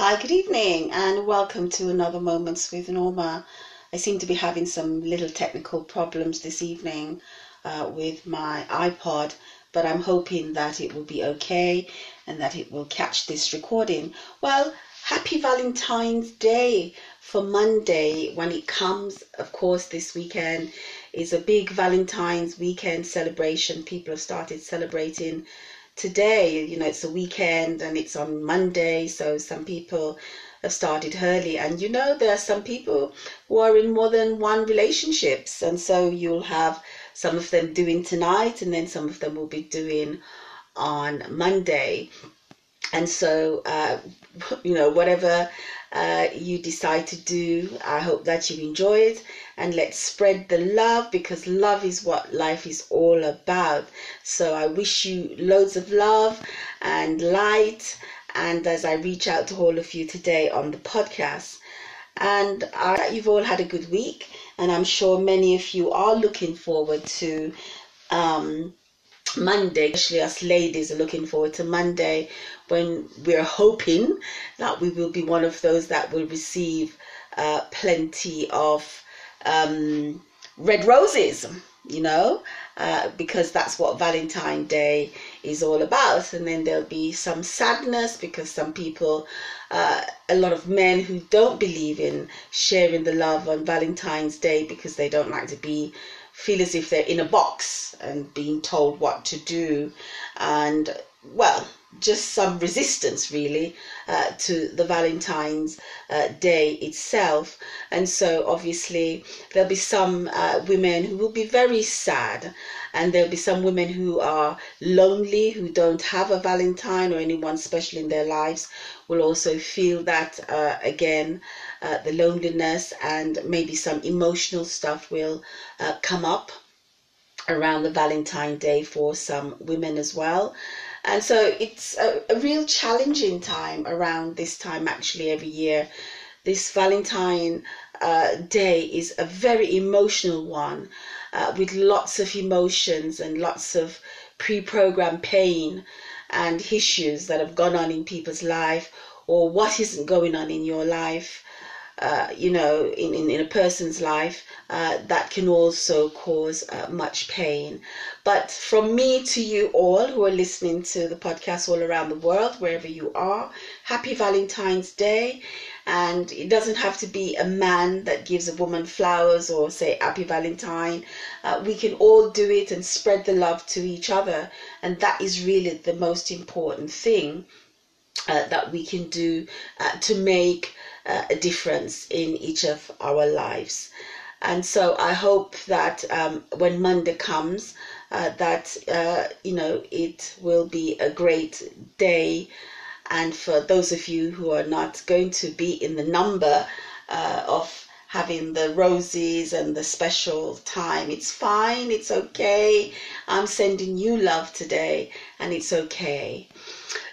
Hi, good evening, and welcome to another Moments with Norma. I seem to be having some little technical problems this evening uh, with my iPod, but I'm hoping that it will be okay and that it will catch this recording. Well, happy Valentine's Day for Monday when it comes. Of course, this weekend is a big Valentine's weekend celebration. People have started celebrating today. You know, it's a weekend and it's on Monday, so some people have started early. And you know, there are some people who are in more than one relationships, and so you'll have some of them doing tonight, and then some of them will be doing on Monday. And so, uh, you know, whatever uh, you decide to do, I hope that you enjoy it and let's spread the love because love is what life is all about. So I wish you loads of love and light. And as I reach out to all of you today on the podcast, and I, you've all had a good week, and I'm sure many of you are looking forward to um, Monday, especially us ladies are looking forward to Monday when we're hoping that we will be one of those that will receive uh, plenty of um, red roses, you know, uh, because that's what Valentine Day is all about. And then there'll be some sadness because some people, uh, a lot of men who don't believe in sharing the love on Valentine's Day because they don't like to be feel as if they're in a box and being told what to do and well just some resistance really uh, to the Valentine's uh, Day itself. And so obviously there'll be some uh, women who will be very sad and there'll be some women who are lonely, who don't have a Valentine or anyone special in their lives will also feel that uh, again. Uh, the loneliness and maybe some emotional stuff will uh, come up around the Valentine Day for some women as well. And so it's a, a real challenging time around this time, actually, every year. This Valentine uh, Day is a very emotional one uh, with lots of emotions and lots of pre programmed pain and issues that have gone on in people's life or what isn't going on in your life uh, you know, in, in, in, a person's life, uh, that can also cause uh, much pain. But from me to you all who are listening to the podcast all around the world, wherever you are, happy Valentine's Day. And it doesn't have to be a man that gives a woman flowers or say happy Valentine. Uh, we can all do it and spread the love to each other. And that is really the most important thing uh, that we can do uh, to make uh, a difference in each of our lives. And so I hope that um, when Monday comes, uh, that uh, you know it will be a great day. And for those of you who are not going to be in the number uh, of having the roses and the special time. It's fine, it's okay. I'm sending you love today, and it's okay.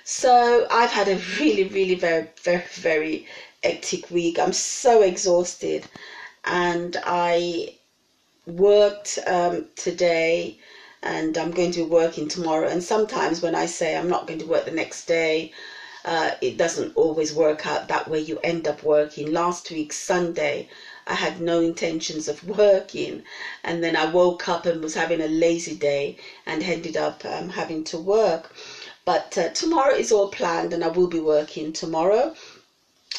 So I've had a really, really very, very, very hectic week. I'm so exhausted, and I worked um, today, and I'm going to be working tomorrow. And sometimes when I say I'm not going to work the next day, uh, it doesn't always work out that way. You end up working. Last week, Sunday, I had no intentions of working, and then I woke up and was having a lazy day and ended up um, having to work. But uh, tomorrow is all planned, and I will be working tomorrow.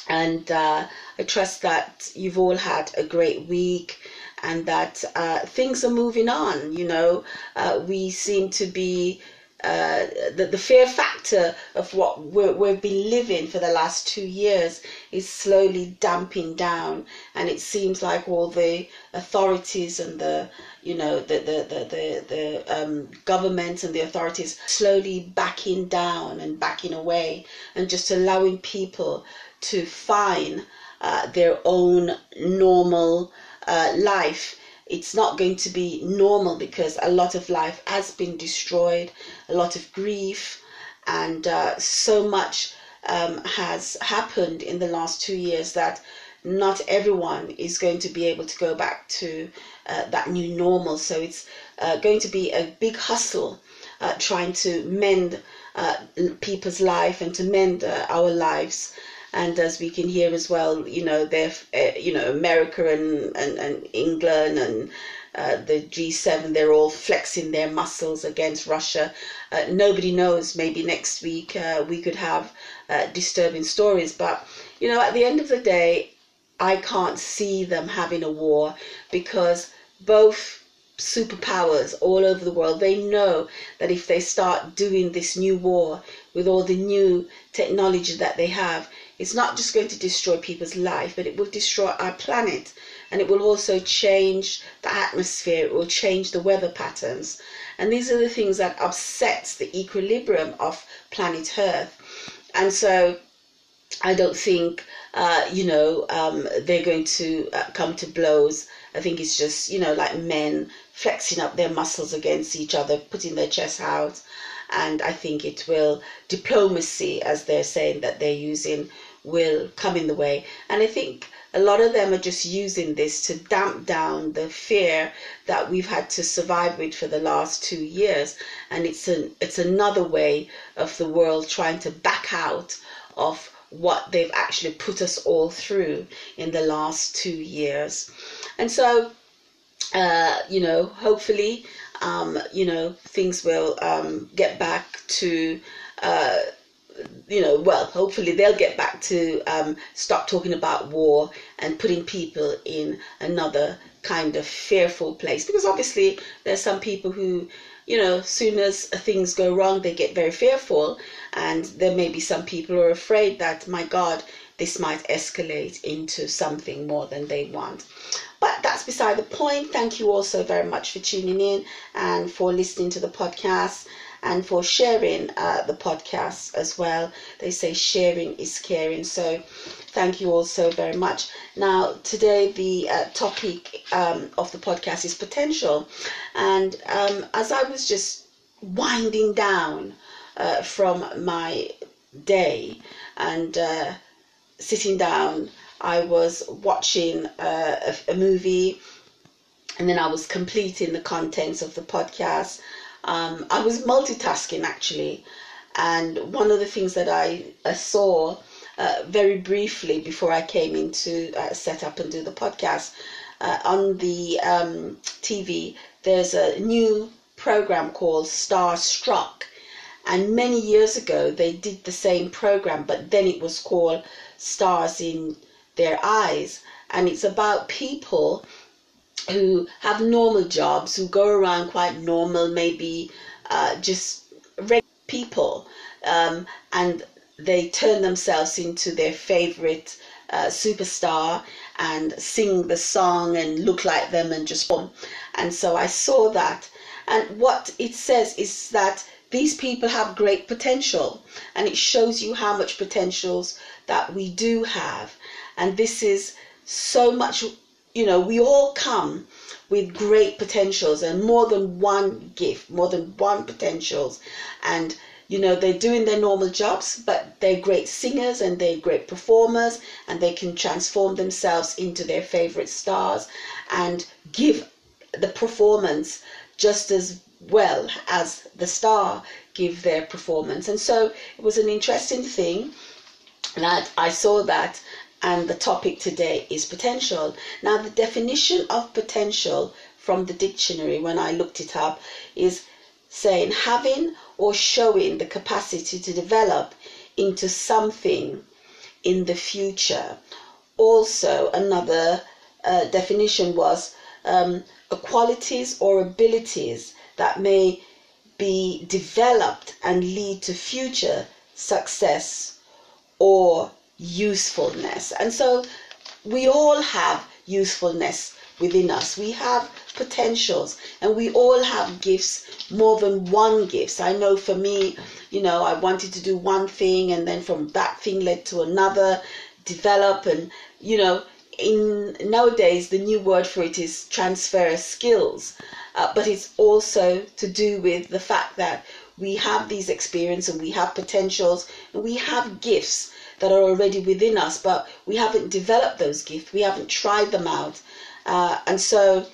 And uh, I trust that you've all had a great week and that uh, things are moving on. You know, uh, we seem to be uh, the, the fear factor of what we have been living for the last two years is slowly damping down, and it seems like all the authorities and the you know the the the the, the um, government and the authorities slowly backing down and backing away and just allowing people to find uh, their own normal uh, life it's not going to be normal because a lot of life has been destroyed, a lot of grief, and uh, so much um, has happened in the last two years that not everyone is going to be able to go back to uh, that new normal. So it's uh, going to be a big hustle uh, trying to mend people's life and to mend our lives. And as we can hear as well, you know, they're, uh, you know, America and, and, and England and uh, the G7, they're all flexing their muscles against Russia. Uh, nobody knows, maybe next week uh, we could have uh, disturbing stories. But, you know, at the end of the day, I can't see them having a war because both superpowers all over the world they know that if they start doing this new war with all the new technology that they have it's not just going to destroy people's life but it will destroy our planet and it will also change the atmosphere it will change the weather patterns and these are the things that upsets the equilibrium of planet earth and so I don't think, uh, you know, um, they're going to uh, come to blows. I think it's just, you know, like men flexing up their muscles against each other, putting their chest out. And I think it will, diplomacy, as they're saying that they're using, will come in the way. And I think a lot of them are just using this to damp down the fear that we've had to survive with for the last two years. And it's an it's another way of the world trying to back out of what they've actually put us all through in the last two years. And so, uh, you know, hopefully, um, you know, things will um, get back to. Uh, you know, well, hopefully they'll get back to um, stop talking about war and putting people in another kind of fearful place. Because obviously, there's some people who, you know, soon as things go wrong, they get very fearful. And there may be some people who are afraid that, my God, this might escalate into something more than they want. But that's beside the point. Thank you all so very much for tuning in and for listening to the podcast and for sharing uh, the podcast as well. They say sharing is caring. So thank you all so very much. Now, today the uh, topic um, of the podcast is potential. And um, as I was just winding down, uh, from my day and uh, sitting down. I was watching uh, a, a, movie and then I was completing the contents of the podcast. Um, I was multitasking actually. And one of the things that I, I saw uh, very briefly before I came in to uh, set up and do the podcast uh, on the um, TV, there's a new program called Starstruck and many years ago, they did the same program, but then it was called Stars in Their Eyes. And it's about people who have normal jobs, who go around quite normal, maybe uh, just regular people, um, and they turn themselves into their favorite uh, superstar and sing the song and look like them and just boom. And so I saw that. And what it says is that these people have great potential and it shows you how much potentials that we do have and this is so much you know we all come with great potentials and more than one gift more than one potentials and you know they're doing their normal jobs but they're great singers and they're great performers and they can transform themselves into their favorite stars and give the performance just as well as the star give their performance. And so it was an interesting thing that I saw that and the topic today is potential. Now the definition of potential from the dictionary when I looked it up is saying having or showing the capacity to develop into something in the future. Also another uh, definition was um, qualities or abilities that may be developed and lead to future success or usefulness. And so we all have usefulness within us. We have potentials and we all have gifts, more than one gifts. I know for me, you know, I wanted to do one thing and then from that thing led to another, develop and, you know, in nowadays the new word for it is transfer skills uh, but it's also to do with the fact that we have these experiences and we have potentials and we have gifts that are already within us but we haven't developed those gifts. We haven't tried them out. Uh, and so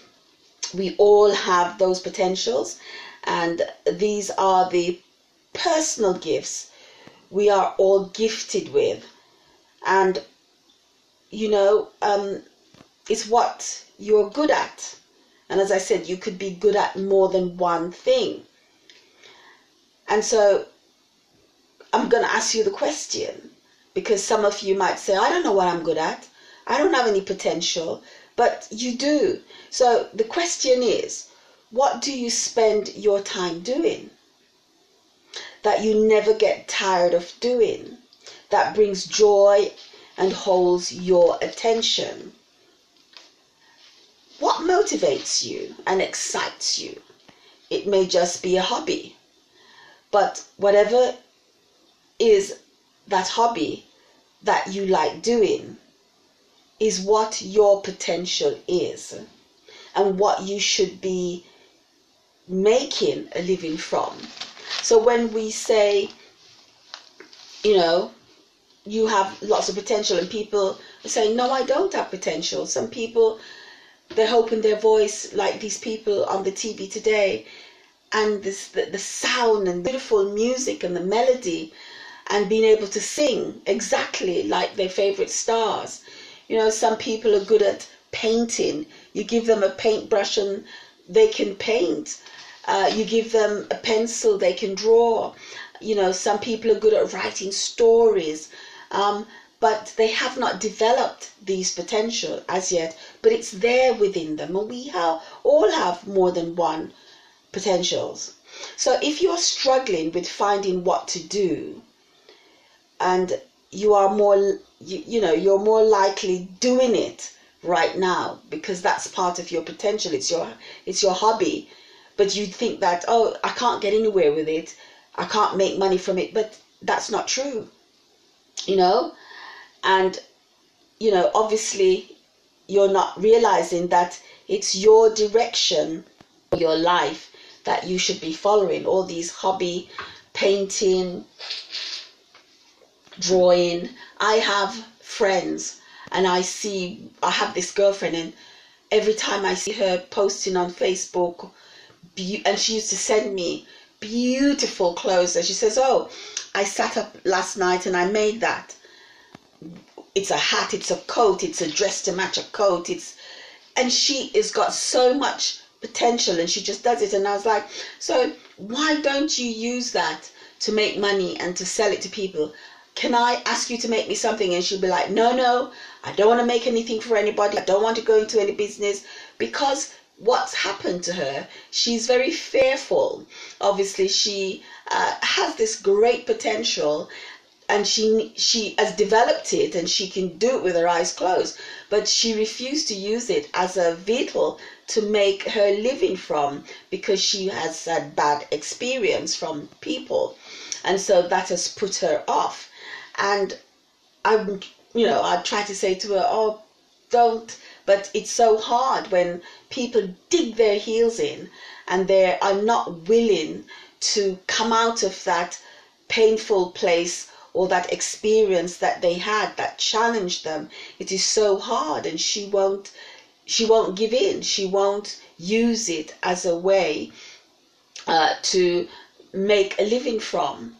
we all have those potentials. And these are the personal gifts we are all gifted with. And you know um, it's what you're good at. And as i said you could be good at more than one thing. And so i'm going to ask you the question because some of you might say i don't know what i'm good at i don't have any potential but you do so the question is what do you spend your time doing that you never get tired of doing that brings joy and holds your attention. What motivates you and excites you? It may just be a hobby, but whatever is that hobby that you like doing is what your potential is and what you should be making a living from. So when we say, you know, you have lots of potential and people are saying no i don't have potential some people they're hoping their voice like these people on the tv today and this the, the sound and beautiful music and the melody and being able to sing exactly like their favorite stars. You know some people are good at painting. You give them a paintbrush and they can paint. Uh, you give them a pencil they can draw. You know some people are good at writing stories um, but they have not developed these potential as yet. But it's there within them and we have, all have more than one potentials. So if you're struggling with finding what to do and you are more you, you know you're more likely doing it right now because that's part of your potential. It's your it's your hobby. But you think that oh i can't get anywhere with it. I can't make money from it. But that's not true you know? And you know obviously you're not realizing that it's your direction your life that you should be following. All these hobby painting drawing i have friends and i see i have this girlfriend and every time i see her posting on facebook and she used to send me beautiful clothes and she says oh I sat up last night and I made that. It's a hat, it's a coat, it's a dress to match a coat. It's and she has got so much potential and she just does it. And I was like, so why don't you use that to make money and to sell it to people? Can I ask you to make me something? And she'll be like, no, no, I don't want to make anything for anybody. I don't want to go into any business because what's happened to her. She's very fearful. Obviously, she uh, has this great potential and she she has developed it and she can do it with her eyes closed but she refused to use it as a vehicle to make her living from because she has had bad experience from people and so that has put her off and i you know i try to say to her oh don't. But it's so hard when people dig their heels in and they are not willing to come out of that painful place or that experience that they had that challenged them. It is so hard and she won't she won't give in. She won't use it as a way uh, to make a living from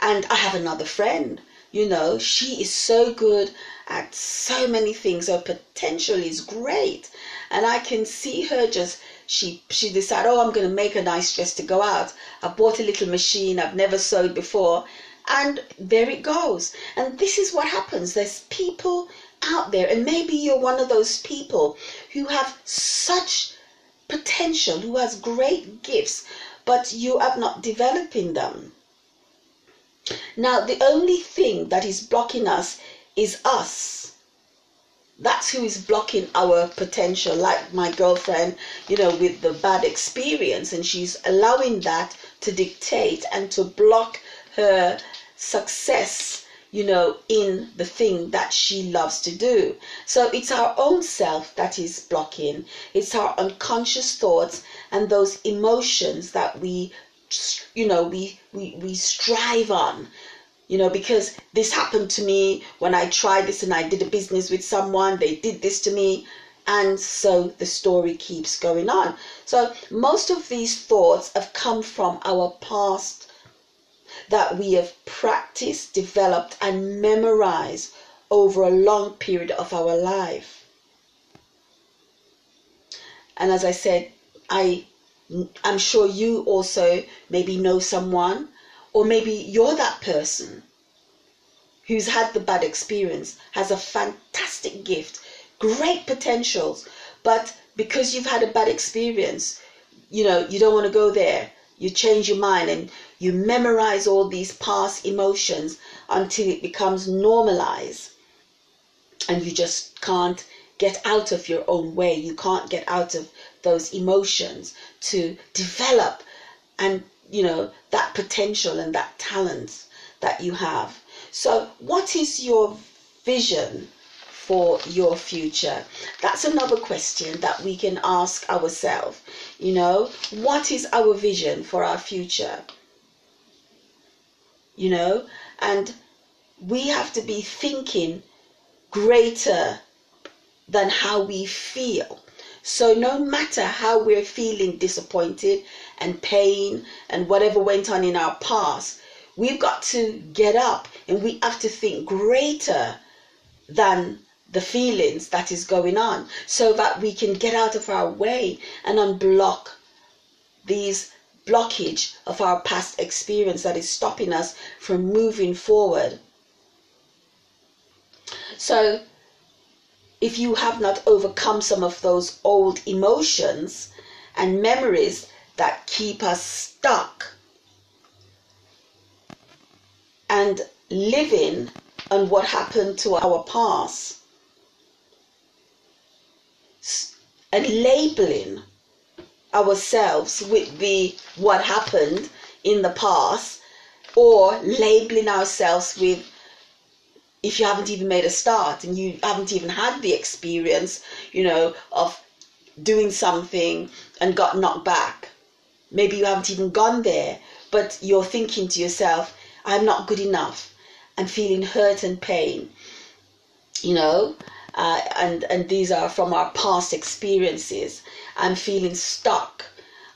and i have another friend you know she is so good at so many things. Her potential is great. And I can see her just she she decided, oh, I'm going to make a nice dress to go out. I bought a little machine I've never sewed before, and there it goes. And this is what happens. There's people out there, and maybe you're one of those people who have such potential, who has great gifts, but you are not developing them. Now, the only thing that is blocking us is us. That's who is blocking our potential, like my girlfriend, you know, with the bad experience, and she's allowing that to dictate and to block her success you know, in the thing that she loves to do. So it's our own self that is blocking. It's our unconscious thoughts and those emotions that we, you know, we, we, we strive on you know, because this happened to me when I tried this and I did a business with someone, they did this to me. And so the story keeps going on. So most of these thoughts have come from our past that we have practiced developed, and memorized over a long period of our life. And as I said, I I'm sure you also maybe know someone, or maybe you're that person who's had the bad experience, has a fantastic gift, great potentials, but because you've had a bad experience, you know, you don't want to go there. You change your mind and you memorize all these past emotions until it becomes normalized and you just can't get out of your own way. You can't get out of those emotions to develop and you know that potential and that talent that you have. So what is your vision for your future? That's another question that we can ask ourselves. You know what is our vision for our future? You know and we have to be thinking greater than how we feel so no matter how we're feeling disappointed and pain and whatever went on in our past, we've got to get up and we have to think greater than the feelings that is going on so that we can get out of our way and unblock these blockage of our past experience that is stopping us from moving forward. So if you have not overcome some of those old emotions and memories that keep us stuck. And living on what happened to our past. And labeling ourselves with the what happened in the past or labeling ourselves with if you haven't even made a start and you haven't even had the experience, you know, of doing something and got knocked back. Maybe you haven't even gone there, but you're thinking to yourself, I'm not good enough. I'm feeling hurt and pain, you know, uh, and, and these are from our past experiences. I'm feeling stuck.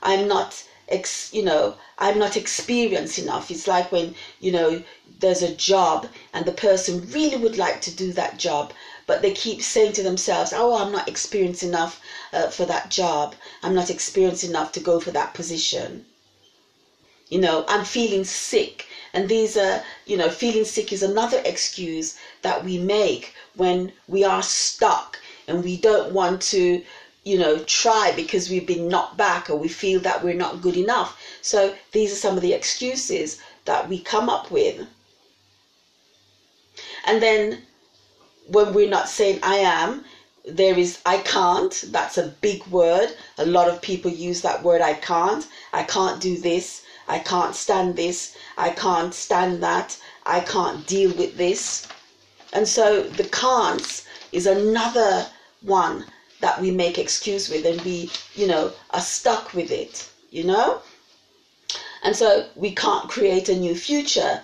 I'm not, ex, you know, I'm not experienced enough. It's like when, you know, there's a job and the person really would like to do that job, but they keep saying to themselves, Oh, I'm not experienced enough uh, for that job. I'm not experienced enough to go for that position. You know, I'm feeling sick. And these are, you know, feeling sick is another excuse that we make when we are stuck and we don't want to, you know, try because we've been knocked back or we feel that we're not good enough. So these are some of the excuses that we come up with and then when we're not saying I am, there is I can't. That's a big word. A lot of people use that word I can't. I can't do this. I can't stand this. I can't stand that. I can't deal with this. And so the can'ts is another one that we make excuse with and we, you know, are stuck with it, you know? And so we can't create a new future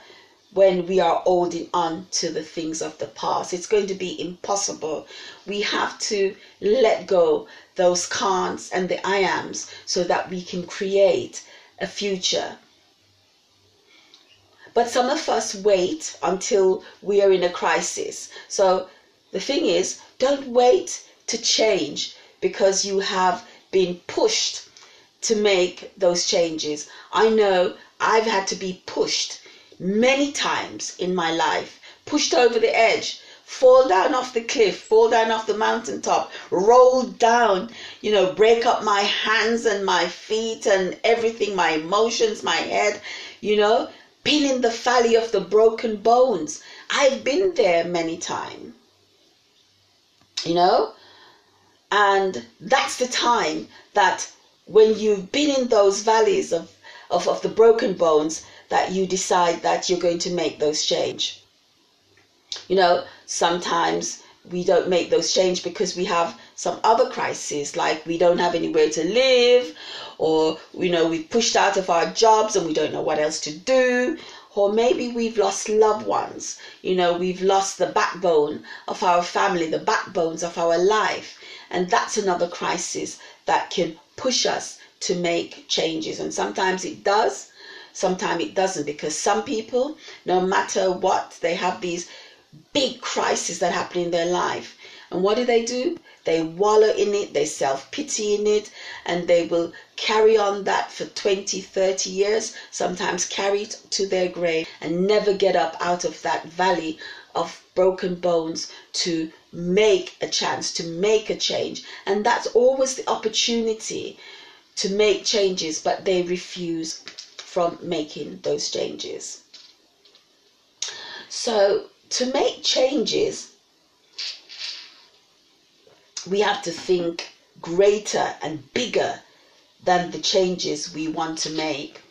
when we are holding on to the things of the past. It's going to be impossible. We have to let go those can'ts and the I ams so that we can create a future. But some of us wait until we are in a crisis. So the thing is, don't wait to change because you have been pushed to make those changes. I know I've had to be pushed many times in my life, pushed over the edge, fall down off the cliff, fall down off the mountaintop, roll down, you know, break up my hands and my feet and everything, my emotions, my head, you know, been in the valley of the broken bones. I've been there many times, you know, and that's the time that when you've been in those valleys of, of, of the broken bones, that you decide that you're going to make those change. You know, sometimes we don't make those change because we have some other crises like we don't have anywhere to live or you know we've pushed out of our jobs and we don't know what else to do. Or maybe we've lost loved ones. You know we've lost the backbone of our family the backbones of our life and that's another crisis that can push us to make changes and sometimes it does sometimes it doesn't because some people, no matter what, they have these big crises that happen in their life. And what do they do? They wallow in it, they self pity in it, and they will carry on that for 20, 30 years, sometimes carry it to their grave and never get up out of that valley of broken bones to make a chance, to make a change. And that's always the opportunity to make changes, but they refuse from making those changes. So, to make changes, we have to think greater and bigger than the changes we want to make.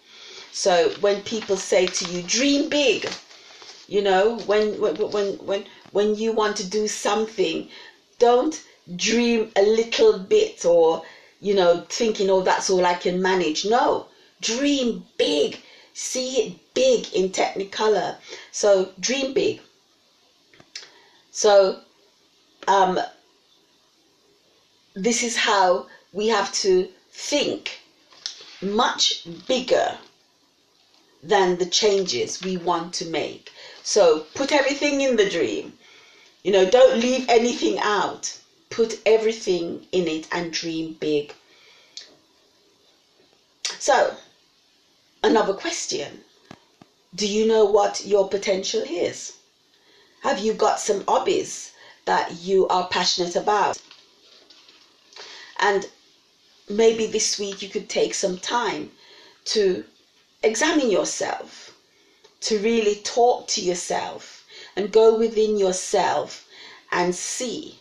So, when people say to you, dream big, you know, when when when when when you want to do something, don't dream a little bit or you know thinking oh that's all I can manage. No, dream big. See it big in technicolor. So dream big. So um, this is how we have to think much bigger than the changes we want to make. So put everything in the dream. You know, don't leave anything out. Put everything in it and dream big. So, another question Do you know what your potential is? Have you got some hobbies that you are passionate about? And maybe this week you could take some time to examine yourself to really talk to yourself and go within yourself and see,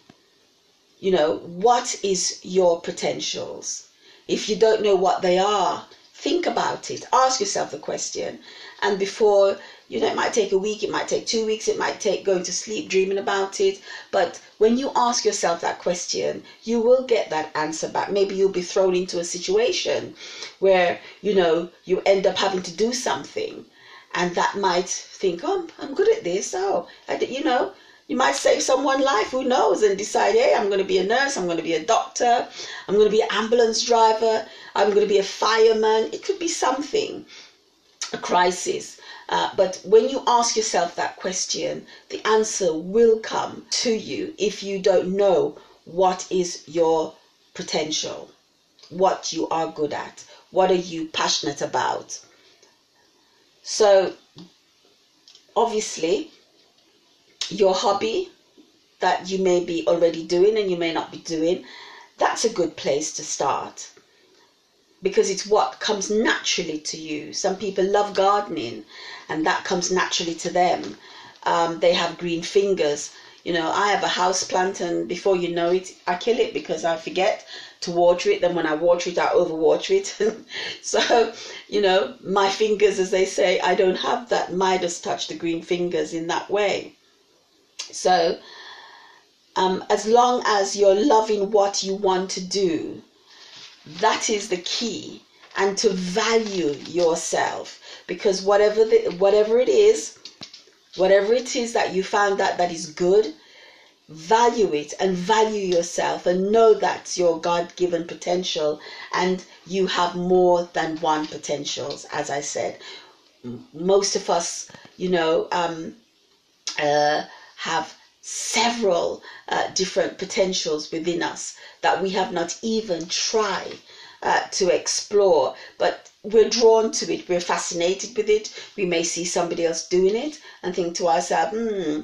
you know, what is your potentials. If you don't know what they are, think about it. Ask yourself the question. And before, you know, it might take a week, it might take two weeks, it might take going to sleep dreaming about it. But when you ask yourself that question, you will get that answer back. Maybe you'll be thrown into a situation where, you know, you end up having to do something and that might think, oh, I'm good at this. Oh, I, you know, you might save someone's life, who knows, and decide, hey, I'm going to be a nurse, I'm going to be a doctor, I'm going to be an ambulance driver, I'm going to be a fireman. It could be something, a crisis. Uh, but when you ask yourself that question, the answer will come to you if you don't know what is your potential, what you are good at, what are you passionate about. So, obviously, your hobby that you may be already doing and you may not be doing, that's a good place to start because it's what comes naturally to you. Some people love gardening and that comes naturally to them. Um, they have green fingers. You know, I have a house plant and before you know it, I kill it because I forget to water it. Then when I water it, I overwater it. so, you know, my fingers, as they say, I don't have that Midas touch, the green fingers in that way. So, um, as long as you're loving what you want to do, that is the key. And to value yourself, because whatever the, whatever it is, whatever it is that you found that that is good, value it and value yourself and know that's your god-given potential and you have more than one potentials as i said. Most of us you know um, uh, have several uh, different potentials within us that we have not even tried uh, to explore. But we're drawn to it we're fascinated with it we may see somebody else doing it and think to ourselves hmm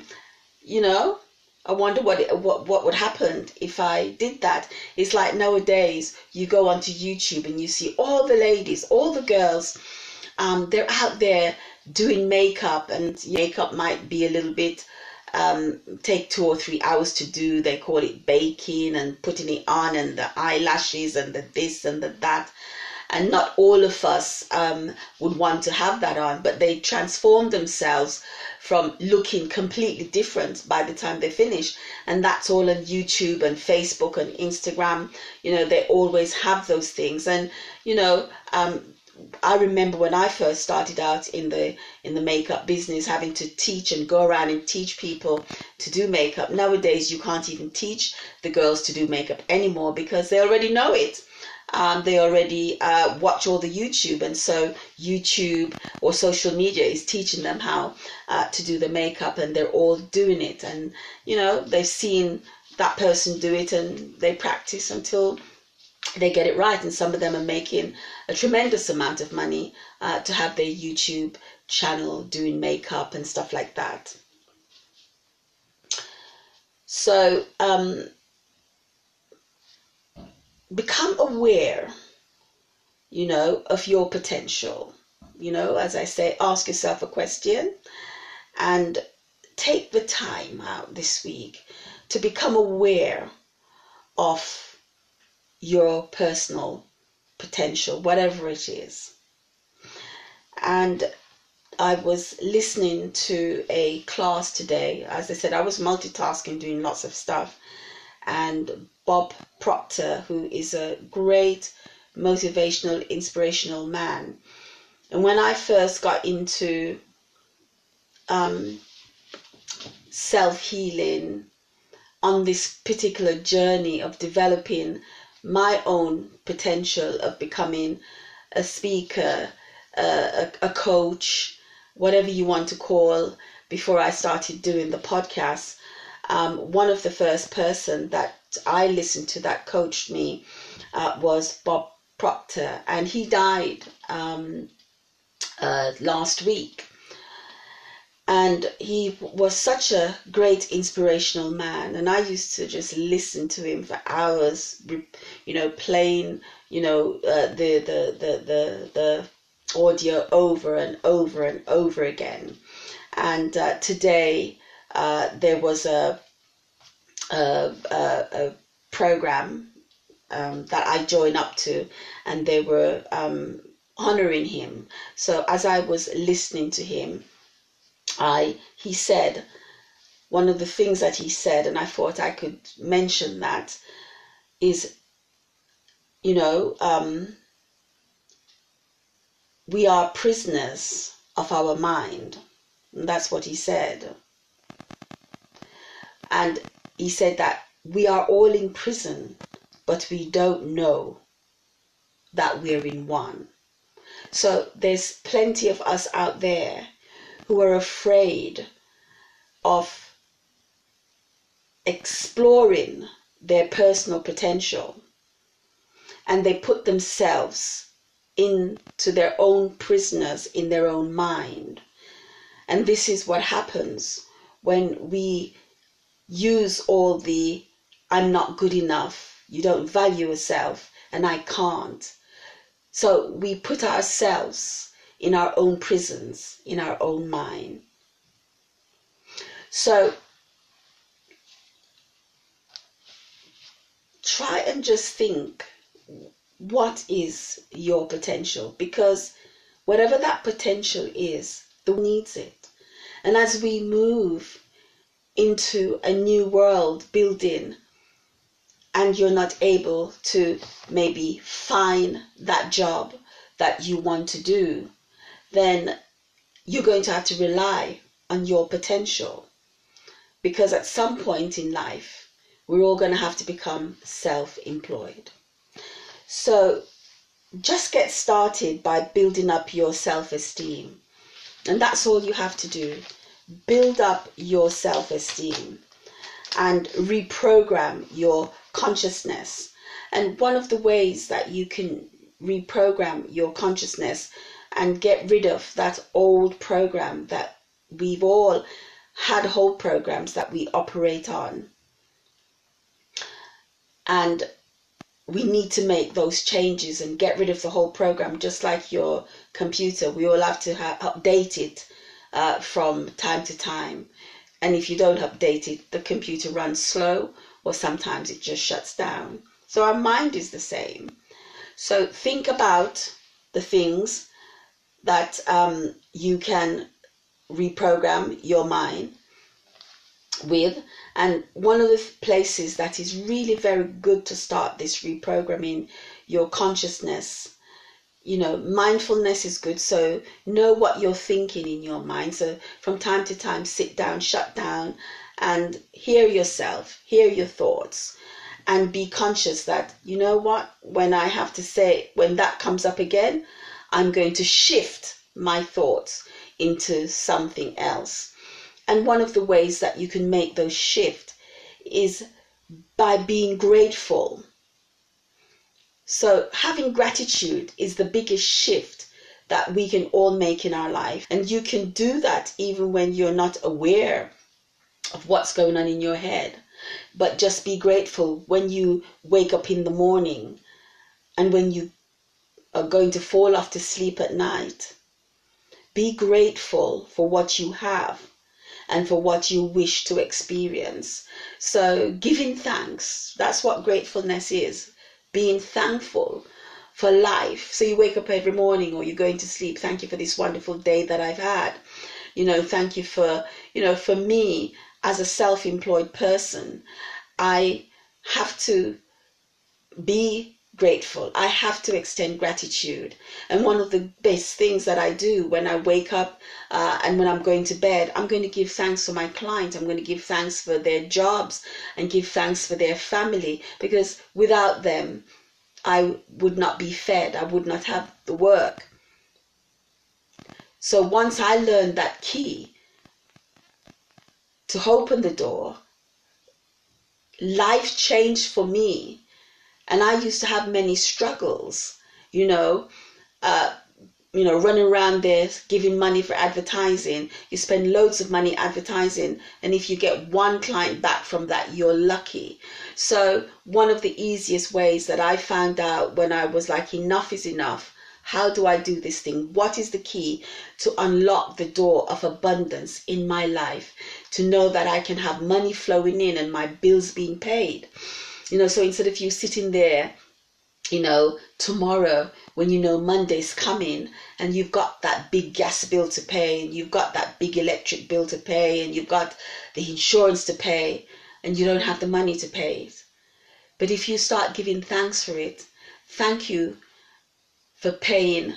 you know I wonder what it, what what would happen if I did that. It's like nowadays you go onto YouTube and you see all the ladies, all the girls, um, they're out there doing makeup, and makeup might be a little bit um, take two or three hours to do. They call it baking and putting it on, and the eyelashes and the this and the that. And not all of us um, would want to have that on, but they transform themselves from looking completely different by the time they finish. And that's all on YouTube and Facebook and Instagram. You know, they always have those things. And, you know, um, I remember when I first started out in the in the makeup business, having to teach and go around and teach people to do makeup. Nowadays, you can't even teach the girls to do makeup anymore because they already know it. Um, they already uh, watch all the YouTube, and so YouTube or social media is teaching them how uh, to do the makeup, and they're all doing it. And you know, they've seen that person do it, and they practice until they get it right. And some of them are making a tremendous amount of money uh, to have their YouTube channel doing makeup and stuff like that. So, um, become aware, you know, of your potential. You know, as I say, ask yourself a question and take the time out this week to become aware of your personal potential, whatever it is. And I was listening to a class today. As I said, I was multitasking, doing lots of stuff. And Bob Proctor, who is a great motivational, inspirational man. And when I first got into um, self healing on this particular journey of developing my own potential of becoming a speaker, a, a coach, whatever you want to call, before I started doing the podcast, um, one of the first person that I listened to that coached me uh, was Bob Proctor, and he died um, uh, last week. And he was such a great inspirational man, and I used to just listen to him for hours, you know, playing, you know, uh, the, the the the the audio over and over and over again. And uh, today uh, there was a, a, a, a program um, that I joined up to, and they were um, honoring him. So as I was listening to him, I he said one of the things that he said, and I thought I could mention that is, you know, um, we are prisoners of our mind. And that's what he said. And he said that we are all in prison, but we don't know that we're in one. So there's plenty of us out there who are afraid of exploring their personal potential and they put themselves into their own prisoners in their own mind. And this is what happens when we use all the I'm not good enough, you don't value yourself, and I can't. So we put ourselves in our own prisons, in our own mind. So try and just think what is your potential because whatever that potential is, the needs it. And as we move into a new world building and you're not able to maybe find that job that you want to do, then you're going to have to rely on your potential. Because at some point in life, we're all going to have to become self employed. So just get started by building up your self esteem. And that's all you have to do. Build up your self esteem and reprogram your consciousness. And one of the ways that you can reprogram your consciousness and get rid of that old program that we've all had whole programs that we operate on. And we need to make those changes and get rid of the whole program, just like your computer. We all have to ha- update it uh, from time to time. And if you don't update it, the computer runs slow or sometimes it just shuts down. So our mind is the same. So think about the things that um, you can reprogram your mind with and one of the places that is really very good to start this reprogramming your consciousness, you know, mindfulness is good. So know what you're thinking in your mind. So from time to time, sit down, shut down, and hear yourself, hear your thoughts. and be conscious that, you know what, when I have to say, when that comes up again, I'm going to shift my thoughts into something else. And one of the ways that you can make those shift is by being grateful. So having gratitude is the biggest shift that we can all make in our life. And you can do that even when you're not aware of what's going on in your head. But just be grateful when you wake up in the morning and when you are going to fall off to sleep at night. Be grateful for what you have and for what you wish to experience. So, giving thanks, that's what gratefulness is being thankful for life. So, you wake up every morning or you're going to sleep. Thank you for this wonderful day that I've had. You know, thank you for, you know, for me as a self employed person, I have to be grateful. I have to extend gratitude. And one of the best things that I do when I wake up uh, and when I'm going to bed, I'm going to give thanks for my client. I'm going to give thanks for their jobs and give thanks for their family because without them, I would not be fed. I would not have the work. So once I learned that key to open the door, life changed for me and I used to have many struggles, you know, uh, you know, running around there giving money for advertising. You spend loads of money advertising, and if you get one client back from that, you're lucky. So, one of the easiest ways that I found out when I was like, enough is enough. How do I do this thing? What is the key to unlock the door of abundance in my life? To know that I can have money flowing in and my bills being paid. You know, so instead of you sitting there, you know, tomorrow when you know Monday's coming and you've got that big gas bill to pay and you've got that big electric bill to pay and you've got the insurance to pay and you don't have the money to pay it. But if you start giving thanks for it, thank you for paying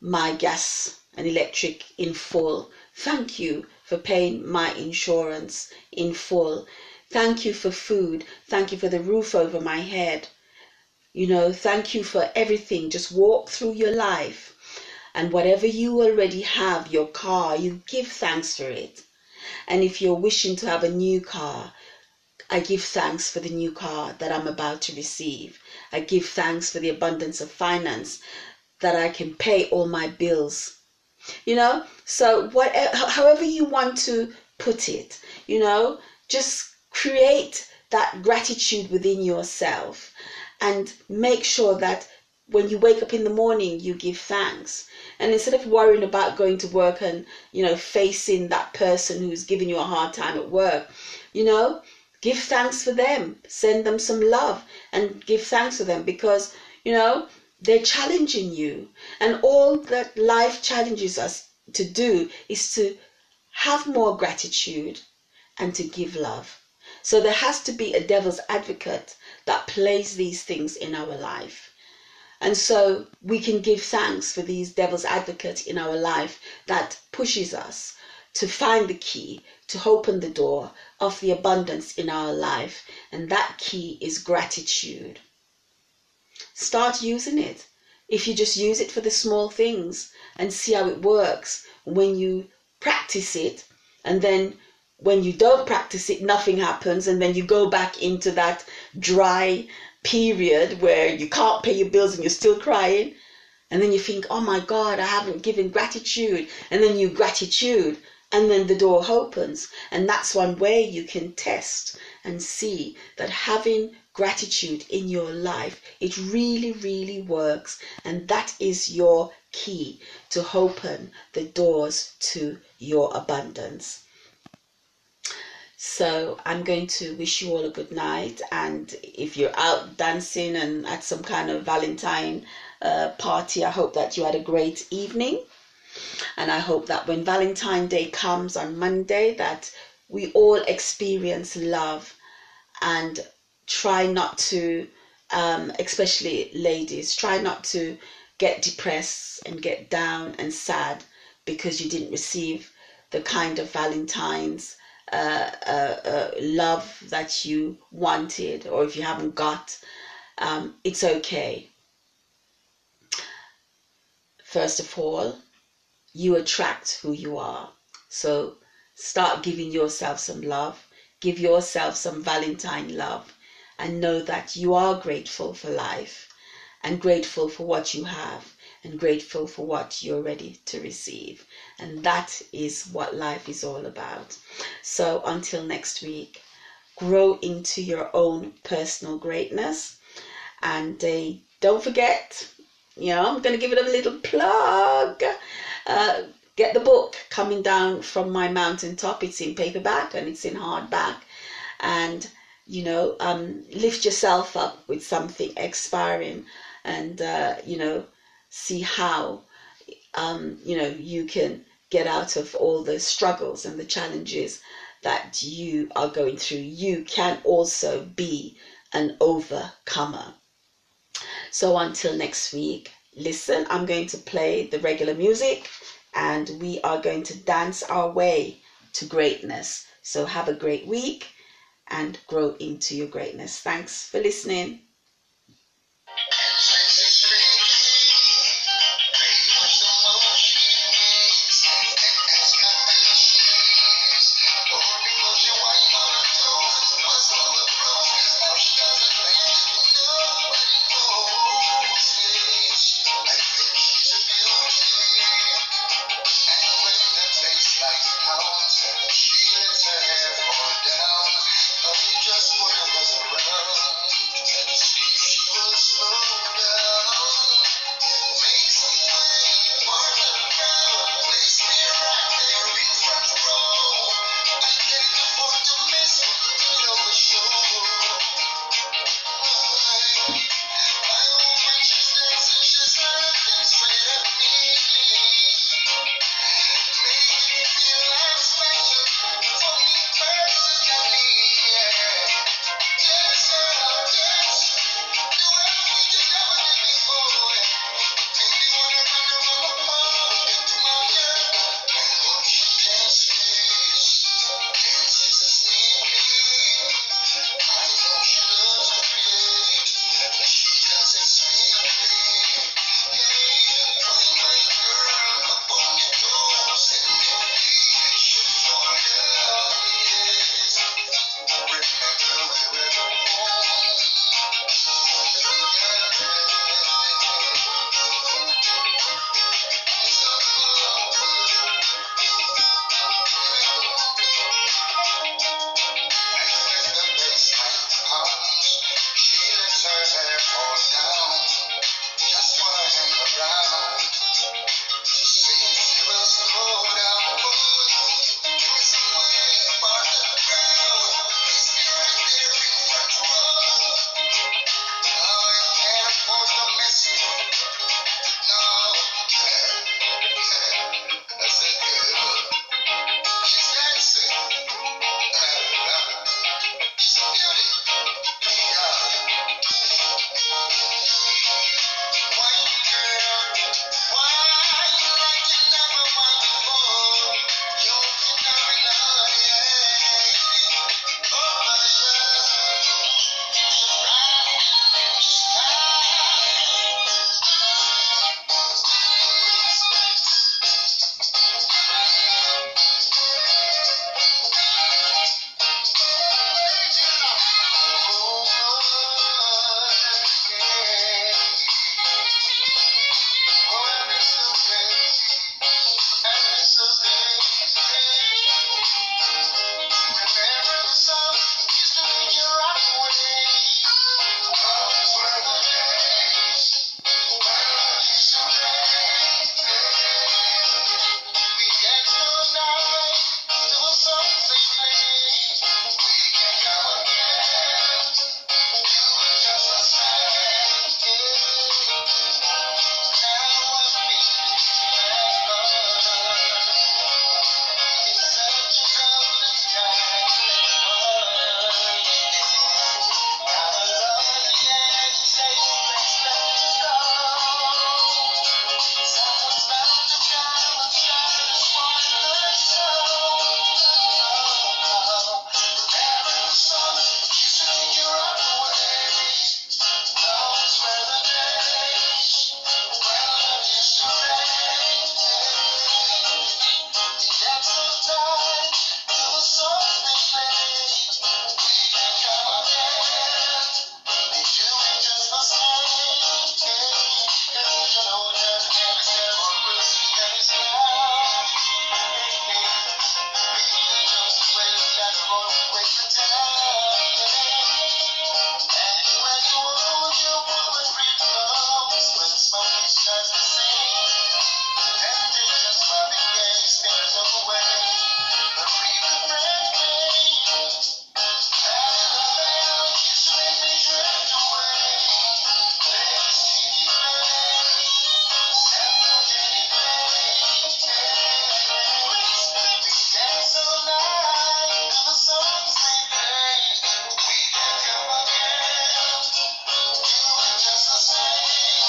my gas and electric in full. Thank you for paying my insurance in full. Thank you for food. Thank you for the roof over my head. You know, thank you for everything. Just walk through your life. And whatever you already have, your car, you give thanks for it. And if you're wishing to have a new car, I give thanks for the new car that I'm about to receive. I give thanks for the abundance of finance that I can pay all my bills. You know, so whatever, however you want to put it, you know, just create that gratitude within yourself and make sure that when you wake up in the morning you give thanks. And instead of worrying about going to work and you know facing that person who's giving you a hard time at work you know give thanks for them. Send them some love and give thanks for them because you know they're challenging you. And all that life challenges us to do is to have more gratitude and to give love so there has to be a devil's advocate that plays these things in our life. And so we can give thanks for these devil's advocates in our life that pushes us to find the key to open the door of the abundance in our life. And that key is gratitude. Start using it. If you just use it for the small things and see how it works when you practice it and then when you don't practice it, nothing happens, and then you go back into that dry period where you can't pay your bills and you're still crying. And then you think, oh my God, I haven't given gratitude. And then you gratitude, and then the door opens. And that's one way you can test and see that having gratitude in your life, it really, really works. And that is your key to open the doors to your abundance. So I'm going to wish you all a good night. And if you're out dancing and at some kind of Valentine uh, party, I hope that you had a great evening. And I hope that when Valentine Day comes on Monday, that we all experience love and try not to, um, especially ladies, try not to get depressed and get down and sad because you didn't receive the kind of Valentine's uh, uh, love that you wanted, or if you haven't got, um, it's okay. First of all, you attract who you are. So start giving yourself some love. Give yourself some Valentine love and know that you are grateful for life and grateful for what you have and grateful for what you're ready to receive. And that is what life is all about. So until next week, grow into your own personal greatness. And uh, don't forget, you know, I'm going to give it a little plug. Uh, get the book coming down from my mountaintop. It's in paperback and it's in hardback. And, you know, um, lift yourself up with something expiring and, uh, you know, see how, um, you know, you can get out of all the struggles and the challenges that you are going through. You can also be an overcomer. So until next week, listen, I'm going to play the regular music and we are going to dance our way to greatness. So have a great week and grow into your greatness. Thanks for listening.